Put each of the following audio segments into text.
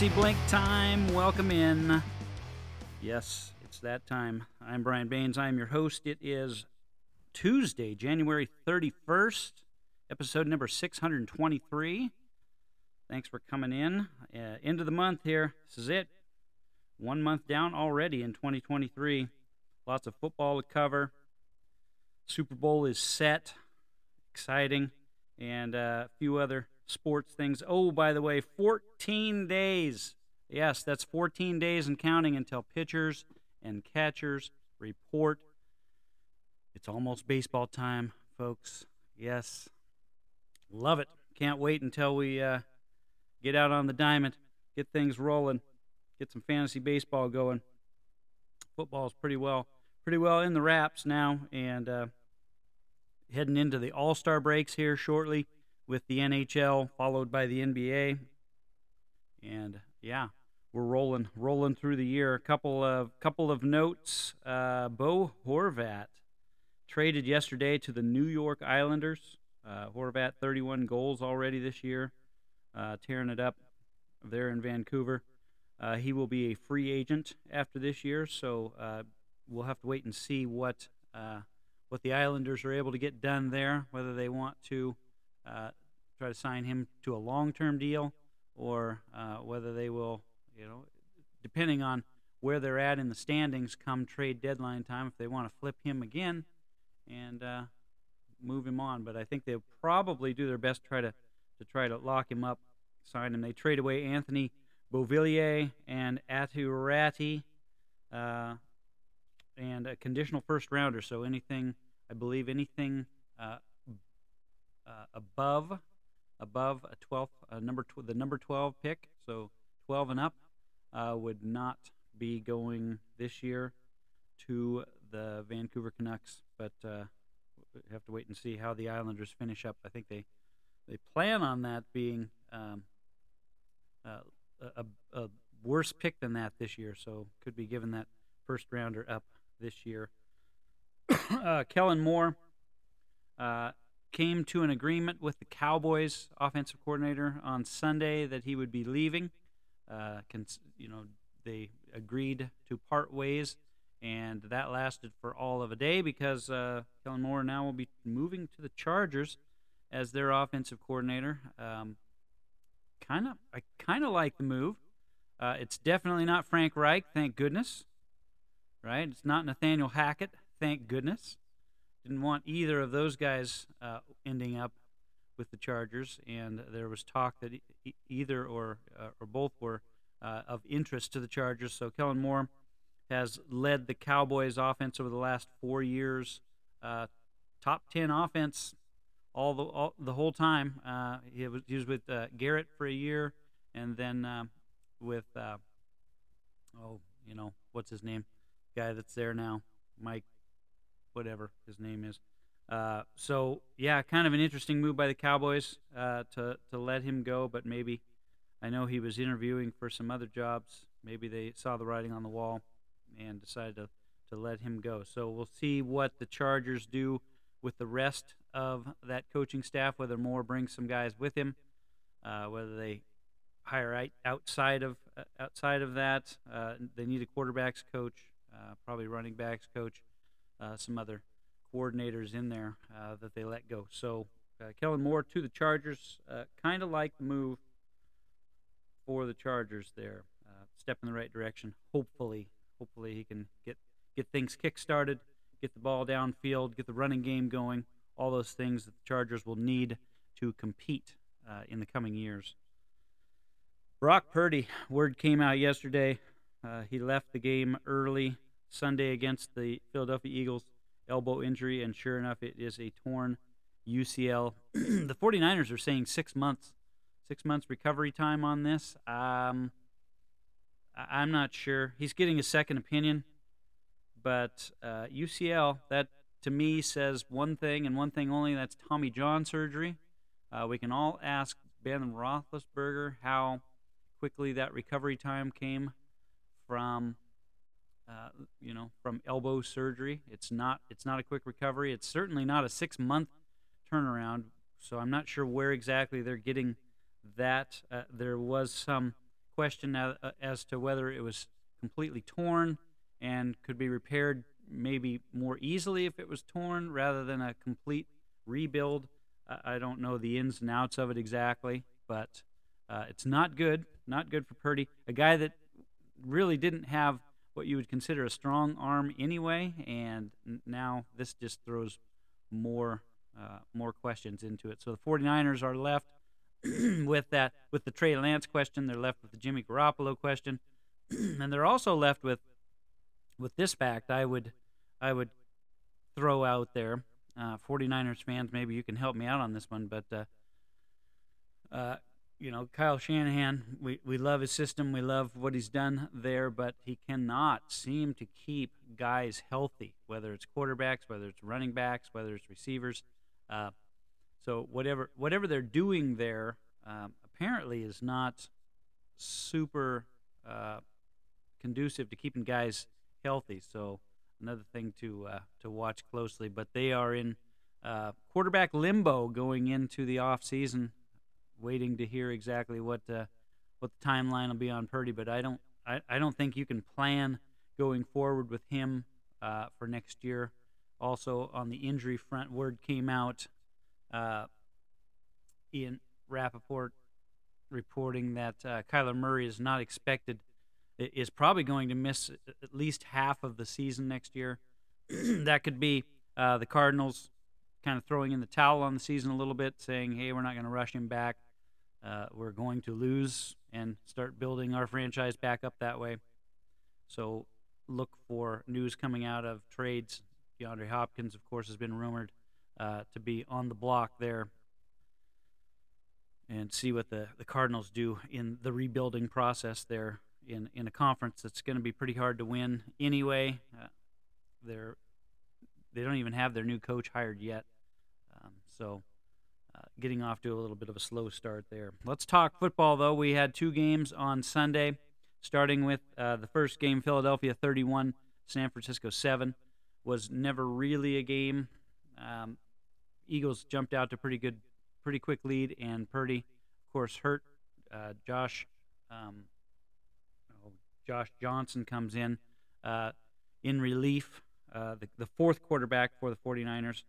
Fantasy Blink time. Welcome in. Yes, it's that time. I'm Brian Baines. I'm your host. It is Tuesday, January 31st, episode number 623. Thanks for coming in. Uh, end of the month here. This is it. One month down already in 2023. Lots of football to cover. Super Bowl is set. Exciting. And uh, a few other sports things. Oh, by the way, 14 days. Yes, that's 14 days and counting until pitchers and catchers report. It's almost baseball time, folks. Yes. Love it. Can't wait until we uh, get out on the diamond, get things rolling, get some fantasy baseball going. Football is pretty well, pretty well in the wraps now, and uh, heading into the All Star breaks here shortly with the NHL, followed by the NBA. And yeah, we're rolling rolling through the year. A couple of couple of notes. Uh, Bo Horvat traded yesterday to the New York Islanders. Uh, Horvat 31 goals already this year, uh, tearing it up there in Vancouver. Uh, he will be a free agent after this year, so uh, we'll have to wait and see what uh, what the Islanders are able to get done there. Whether they want to uh, try to sign him to a long-term deal, or uh, whether they will, you know, depending on where they're at in the standings come trade deadline time, if they want to flip him again and uh, move him on. But I think they'll probably do their best try to to try to lock him up, sign him. They trade away Anthony Beauvillier and Aatu Räty, uh, and a conditional first rounder. So anything, I believe, anything uh, uh, above above a 12 uh, number tw- the number 12 pick, so 12 and up, uh, would not be going this year to the Vancouver Canucks. But uh, have to wait and see how the Islanders finish up. I think they they plan on that being um, uh, a, a, worse pick than that this year, so could be given that first rounder up this year. uh, Kellen Moore uh, came to an agreement with the Cowboys offensive coordinator on Sunday that he would be leaving. Uh, cons- you know, they agreed to part ways, and that lasted for all of a day because uh, Kellen Moore now will be moving to the Chargers as their offensive coordinator. Um, kind of, I kind of like the move. Uh, it's definitely not Frank Reich, thank goodness. Right? It's not Nathaniel Hackett, thank goodness. Didn't want either of those guys uh, ending up with the Chargers, and there was talk that e- either or uh, or both were uh, of interest to the Chargers. So Kellen Moore has led the Cowboys' offense over the last four years, uh, top ten offense all the all, the whole time. Uh, he was he was with uh, Garrett for a year, and then with oh you know what's his name, guy that's there now, Mike whatever his name is. Uh, so yeah, kind of an interesting move by the Cowboys uh, to to let him go, but maybe I know he was interviewing for some other jobs. Maybe they saw the writing on the wall and decided to to let him go. So we'll see what the Chargers do with the rest of that coaching staff. Whether Moore brings some guys with him, uh, whether they hire out outside of uh, outside of that. Uh, they need a quarterbacks coach, uh, probably running backs coach uh, some other coordinators in there uh, that they let go. So uh, Kellen Moore to the Chargers, uh, kind of like the move for the Chargers there. Uh, step in the right direction. Hopefully, hopefully he can get get things kick-started, get the ball downfield, get the running game going. All those things that the Chargers will need to compete uh, in the coming years. Brock Purdy, word came out yesterday. he left the game early Sunday against the Philadelphia Eagles, elbow injury, and sure enough, it is a torn UCL. the 49ers are saying six months, six months recovery time on this. Um, I'm not sure. He's getting a second opinion, but uh, UCL that to me says one thing and one thing only. That's Tommy John surgery. Uh, we can all ask Ben Roethlisberger how quickly that recovery time came from uh, you know, from elbow surgery. It's not it's not a quick recovery. It's certainly not a six month turnaround. So I'm not sure where exactly they're getting that. Uh, there was some question as, uh, as to whether it was completely torn and could be repaired maybe more easily if it was torn rather than a complete rebuild. I don't know the ins and outs of it exactly, but uh, it's not good. Not good for Purdy, a guy that really didn't have what you would consider a strong arm anyway, and now this just throws more uh, more questions into it. So the 49ers are left with that with the Trey Lance question. They're left with the Jimmy Garoppolo question, and they're also left with with this fact. I would I would throw out there. Uh, 49ers fans, maybe you can help me out on this one, but uh, uh, you know, Kyle Shanahan, we, we love his system. We love what he's done there, but he cannot seem to keep guys healthy, whether it's quarterbacks, whether it's running backs, whether it's receivers. Uh, so whatever whatever they're doing there um, apparently is not super uh, conducive to keeping guys healthy. So another thing to uh, to watch closely. But they are in uh, quarterback limbo going into the off season waiting to hear exactly what uh, what the timeline will be on Purdy. But I don't I, I don't think you can plan going forward with him uh, for next year. Also on the injury front, word came out uh, in Rapoport reporting that uh, Kyler Murray is not expected is probably going to miss at least half of the season next year. that could be uh, the Cardinals kind of throwing in the towel on the season a little bit, saying, "Hey, we're not going to rush him back." Uh, we're going to lose and start building our franchise back up that way. So look for news coming out of trades. DeAndre Hopkins, of course, has been rumored uh, to be on the block there. And see what the, the Cardinals do in the rebuilding process there in, in a conference that's going to be pretty hard to win anyway. Uh, they're, they don't even have their new coach hired yet. Um, so uh, getting off to a little bit of a slow start there. Let's talk football, though. We had two games on Sunday, starting with uh, the first game, Philadelphia 31, San Francisco 7. Was never really a game. Um, Eagles jumped out to pretty good, pretty quick lead, and Purdy, of course, hurt. Uh, Josh, um, oh, Josh Johnson comes in uh, in relief. Uh, the, the fourth quarterback for the 49ers.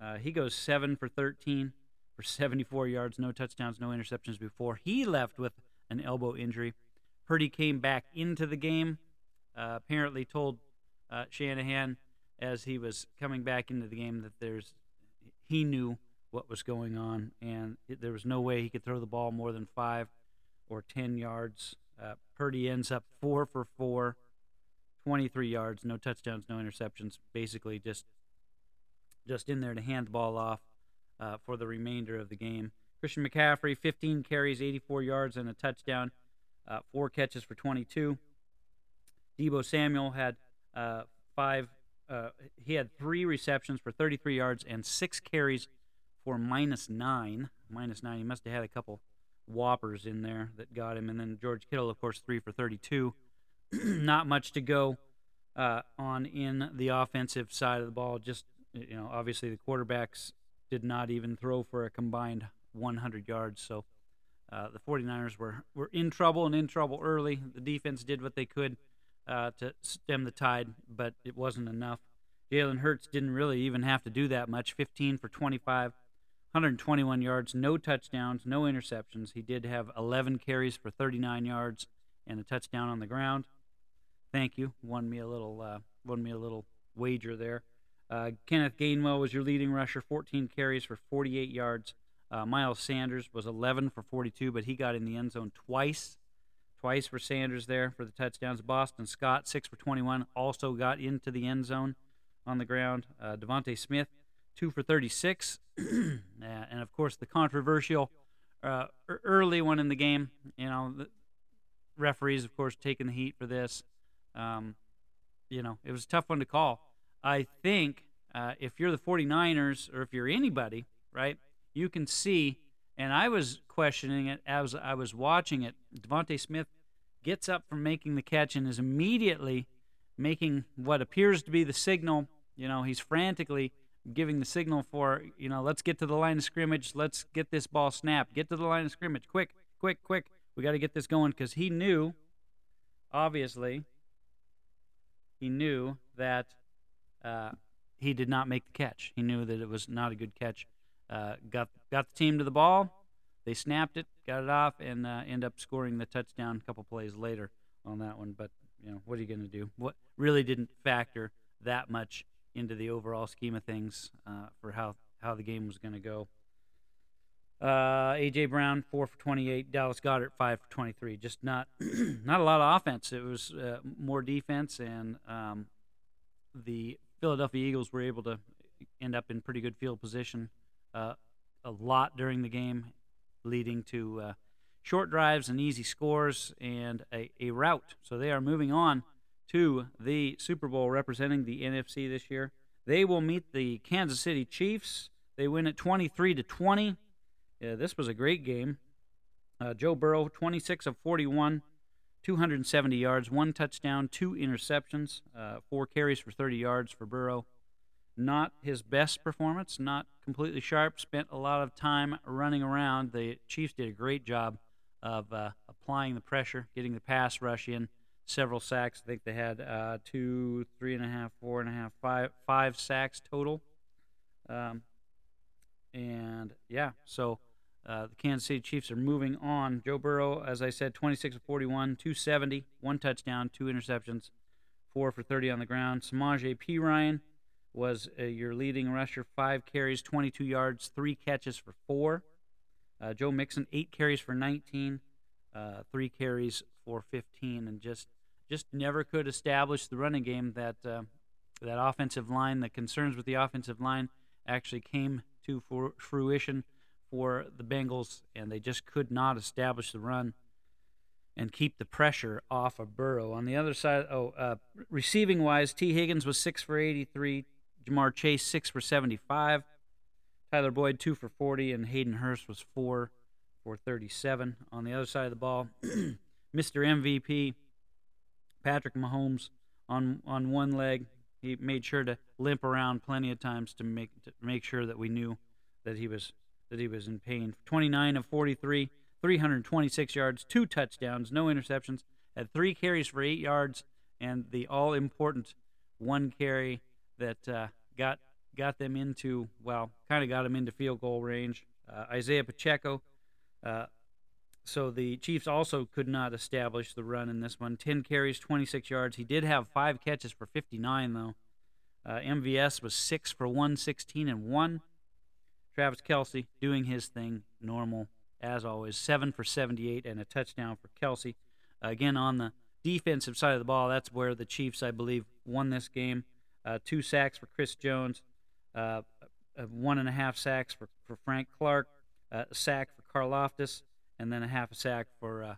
Uh, he goes seven for 13, for 74 yards, no touchdowns, no interceptions before he left with an elbow injury. Purdy came back into the game. Uh, apparently, told uh, Shanahan as he was coming back into the game that there's he knew what was going on, and it, there was no way he could throw the ball more than five or ten yards. Uh, Purdy ends up four for four, 23 yards, no touchdowns, no interceptions. Basically, just just in there to hand the ball off uh, for the remainder of the game. Christian McCaffrey, 15 carries, 84 yards, and a touchdown, uh, four catches for 22. Deebo Samuel had uh, five. Uh, he had three receptions for 33 yards and six carries for minus nine. Minus nine. He must have had a couple whoppers in there that got him. And then George Kittle, of course, three for 32. Not much to go uh, on in the offensive side of the ball. Just you know, obviously the quarterbacks did not even throw for a combined 100 yards. So uh, the 49ers were, were in trouble and in trouble early. The defense did what they could uh, to stem the tide, but it wasn't enough. Jalen Hurts didn't really even have to do that much 15 for 25, 121 yards, no touchdowns, no interceptions. He did have 11 carries for 39 yards and a touchdown on the ground. Thank you. Won me a little, uh, won me a little wager there. Uh, Kenneth Gainwell was your leading rusher, 14 carries for 48 yards. Uh, Miles Sanders was 11 for 42, but he got in the end zone twice. Twice for Sanders there for the touchdowns. Boston Scott, 6 for 21, also got into the end zone on the ground. Uh, DeVonta Smith, 2 for 36. and of course, the controversial uh, early one in the game. You know, the referees, of course, taking the heat for this. Um, you know, it was a tough one to call. I think uh, if you're the 49ers or if you're anybody, right, you can see, and I was questioning it as I was watching it. DeVonta Smith gets up from making the catch and is immediately making what appears to be the signal. You know, he's frantically giving the signal for, you know, let's get to the line of scrimmage. Let's get this ball snapped. Get to the line of scrimmage. Quick, quick, quick. we got to get this going because he knew, obviously, he knew that uh, he did not make the catch. He knew that it was not a good catch. Uh, got got the team to the ball. They snapped it, got it off, and uh, end up scoring the touchdown a couple plays later on that one. But you know, what are you going to do? What really didn't factor that much into the overall scheme of things uh, for how how the game was going to go. Uh, AJ Brown four for 28, Dallas Goedert five for 23. Just not not a lot of offense. It was uh, more defense, and um, the Philadelphia Eagles were able to end up in pretty good field position uh, a lot during the game, leading to uh, short drives and easy scores and a, a route. So they are moving on to the Super Bowl representing the NFC this year. They will meet the Kansas City Chiefs. They win at 23 to 20. Yeah, this was a great game. Uh, Joe Burrow, 26 of 41, 270 yards, one touchdown, two interceptions, uh, four carries for 30 yards for Burrow. Not his best performance, not completely sharp. Spent a lot of time running around. The Chiefs did a great job of uh, applying the pressure, getting the pass rush in. Several sacks. I think they had uh, two, three and a half, four and a half, five, five sacks total. Um, and yeah, so uh, the Kansas City Chiefs are moving on. Joe Burrow, as I said, 26 of 41, 270, one touchdown, two interceptions, four for 30 on the ground. Samaje Perine was uh, your leading rusher, five carries, 22 yards, three catches for four. Uh, Joe Mixon, eight carries for 19, uh, three carries for 15, and just just never could establish the running game. That uh, that offensive line, the concerns with the offensive line, actually came to fruition for the Bengals, and they just could not establish the run and keep the pressure off of Burrow. On the other side, oh, uh, receiving wise, Tee Higgins was six for 83, Ja'Marr Chase six for 75, Tyler Boyd two for 40, and Hayden Hurst was four for 37. On the other side of the ball, Mr. MVP Patrick Mahomes on on one leg. He made sure to limp around plenty of times to make to make sure that we knew that he was that he was in pain. 29 of 43, 326 yards, two touchdowns, no interceptions, had three carries for eight yards, and the all important one carry that uh, got got them into well, kind of got them into field goal range. Uh, Isaiah Pacheco. Uh, so the Chiefs also could not establish the run in this one. 10 carries, 26 yards. He did have five catches for 59, though. Uh, MVS was six for 116 and one. Travis Kelce doing his thing, normal as always. Seven for 78 and a touchdown for Kelce. again, on the defensive side of the ball, that's where the Chiefs, I believe, won this game. Uh, two sacks for Chris Jones, uh, one and a half sacks for, for Frank Clark, uh, a sack for Karlaftis, and then a half a sack for uh,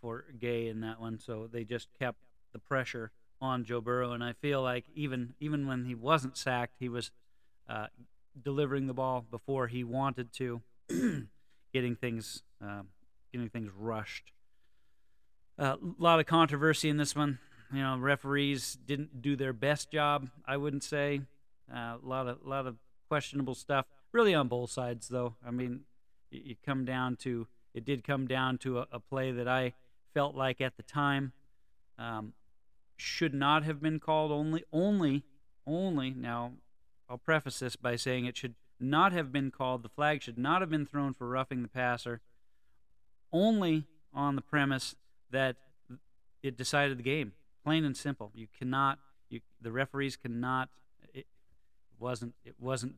for Gay in that one. So they just kept the pressure on Joe Burrow, and I feel like even even when he wasn't sacked, he was uh, delivering the ball before he wanted to, getting things um, getting things rushed. A uh, lot of controversy in this one. You know, referees didn't do their best job. I wouldn't say. Uh, a lot of lot of questionable stuff. Really on both sides, though. I mean, you come down to it did come down to a, a, play that I felt like at the time um, should not have been called. Only, only, only. Now I'll preface this by saying it should not have been called. The flag should not have been thrown for roughing the passer, only on the premise that it decided the game. Plain and simple. You cannot. You, the referees cannot. It wasn't. It wasn't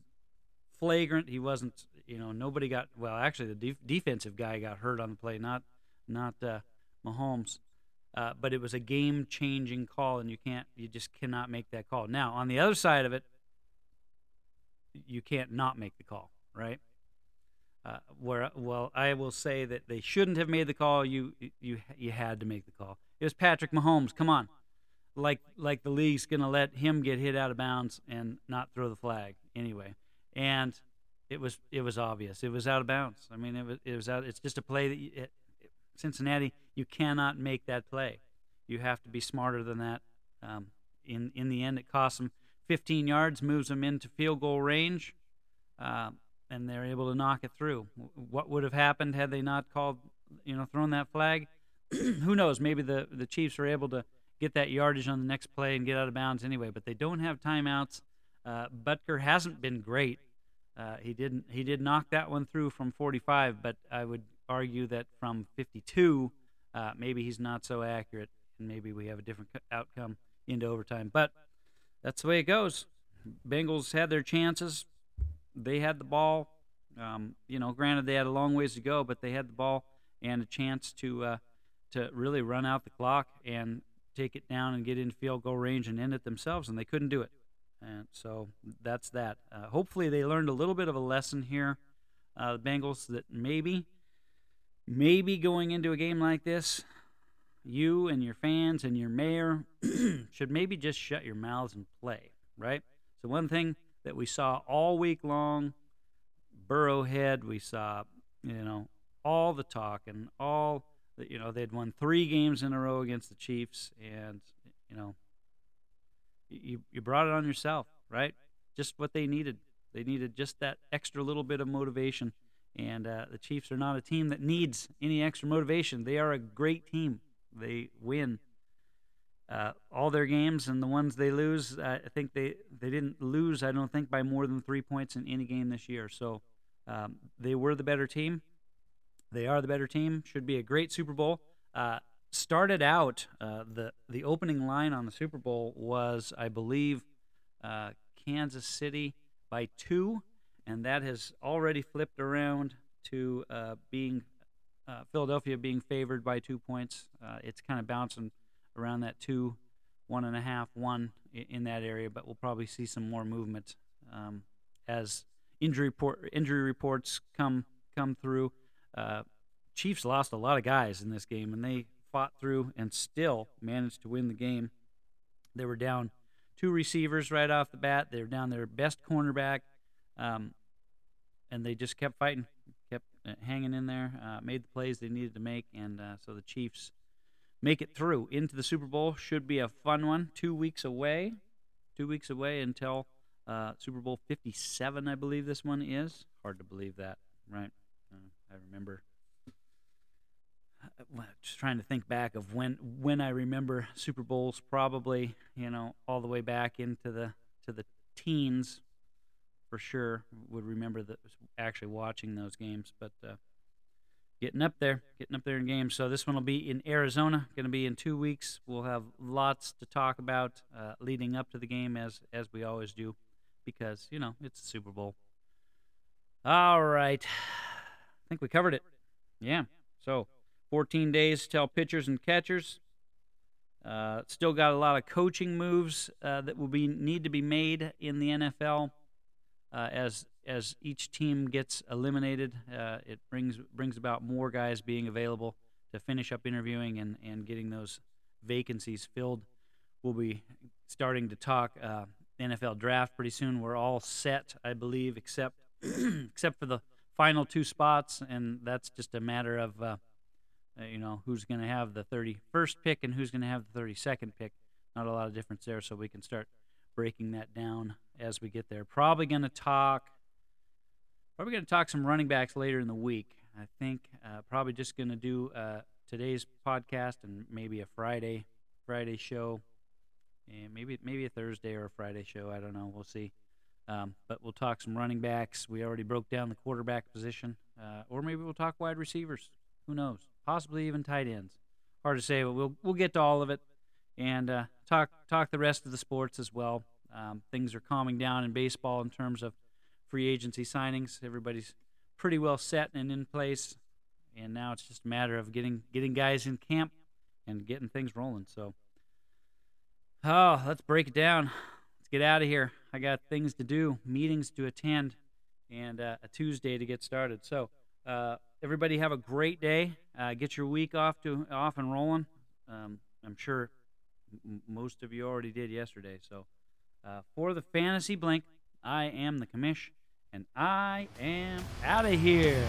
flagrant. He wasn't. You know, nobody got. Well, actually, the def- defensive guy got hurt on the play, not not uh, Mahomes. Uh, but it was a game-changing call, and you can't. You just cannot make that call. Now, on the other side of it, you can't not make the call, right? Uh, where well, I will say that they shouldn't have made the call. You you you had to make the call. It was Patrick Mahomes. Come on, like like the league's gonna let him get hit out of bounds and not throw the flag anyway. And it was it was obvious. It was out of bounds. I mean, it was it was out. It's just a play that you, it, Cincinnati. You cannot make that play. You have to be smarter than that. Um, in in the end, it cost them 15 yards moves them into field goal range, uh, and they're able to knock it through. What would have happened had they not called, you know, thrown that flag. Who knows? Maybe the the Chiefs are able to get that yardage on the next play and get out of bounds anyway. But they don't have timeouts. Uh, Butker hasn't been great. Uh, he didn't. He did knock that one through from 45, but I would argue that from 52, uh, maybe he's not so accurate, and maybe we have a different outcome into overtime. But that's the way it goes. Bengals had their chances. They had the ball. Um, you know, granted they had a long ways to go, but they had the ball and a chance to uh, to really run out the clock and take it down and get in field goal range and end it themselves, and they couldn't do it. And so that's that. Uh, hopefully, they learned a little bit of a lesson here, uh, the Bengals, that maybe, maybe going into a game like this, you and your fans and your mayor should maybe just shut your mouths and play, right? So, one thing that we saw all week long, Burrowhead, we saw, you know, all the talk and all, the, you know, they'd won three games in a row against the Chiefs, and, you know, you, you brought it on yourself, right? Just what they needed. They needed just that extra little bit of motivation. And uh, the Chiefs are not a team that needs any extra motivation. They are a great team. They win uh, all their games, and the ones they lose, I think they, they didn't lose, I don't think, by more than three points in any game this year. So um, they were the better team. They are the better team. Should be a great Super Bowl. Uh, started out uh, the the opening line on the Super Bowl was, I believe, uh, Kansas City by two, and that has already flipped around to uh, being uh, Philadelphia being favored by two points. Uh, it's kind of bouncing around that two, one and a half, one in, in that area, but we'll probably see some more movement um, as injury report, injury reports come come through. Uh, Chiefs lost a lot of guys in this game, and they fought through and still managed to win the game. They were down two receivers right off the bat. They were down their best cornerback, um, and they just kept fighting, kept uh, hanging in there, uh, made the plays they needed to make, and uh, so the Chiefs make it through into the Super Bowl. Should be a fun one. Two weeks away, two weeks away until uh, Super Bowl 57, I believe this one is. Hard to believe that, right? Uh, I remember just trying to think back of when when I remember Super Bowls, probably you know all the way back into the to the teens, for sure would remember that actually watching those games, but uh, getting up there, getting up there in games. So this one will be in Arizona, going to be in two weeks. We'll have lots to talk about uh, leading up to the game, as as we always do, because you know it's Super Bowl. All right, I think we covered it. Yeah, so. 14 days till pitchers and catchers. Uh, still got a lot of coaching moves uh, that will be need to be made in the NFL uh, as as each team gets eliminated. Uh, it brings brings about more guys being available to finish up interviewing and, and getting those vacancies filled. We'll be starting to talk uh, NFL draft pretty soon. We're all set, I believe, except except for the final two spots, and that's just a matter of uh, uh, you know, who's going to have the 31st pick and who's going to have the 32nd pick. Not a lot of difference there, so we can start breaking that down as we get there. Probably going to talk. Probably going to talk some running backs later in the week. I think uh, probably just going to do uh, today's podcast and maybe a Friday Friday show, and maybe maybe a Thursday or a Friday show. I don't know. We'll see. Um, but we'll talk some running backs. We already broke down the quarterback position, uh, or maybe we'll talk wide receivers. Who knows? possibly even tight ends. Hard to say, but we'll we'll get to all of it and uh, talk talk the rest of the sports as well. Um, things are calming down in baseball in terms of free agency signings. Everybody's pretty well set and in place, and now it's just a matter of getting getting guys in camp and getting things rolling. So, oh, let's break it down. Let's get out of here. I got things to do, meetings to attend, and uh, a Tuesday to get started. So. Uh, everybody have a great day. Uh, get your week off to off and rolling. Um, I'm sure most of you already did yesterday. So, uh, for the fantasy blink, I am the commish, and I am out of here.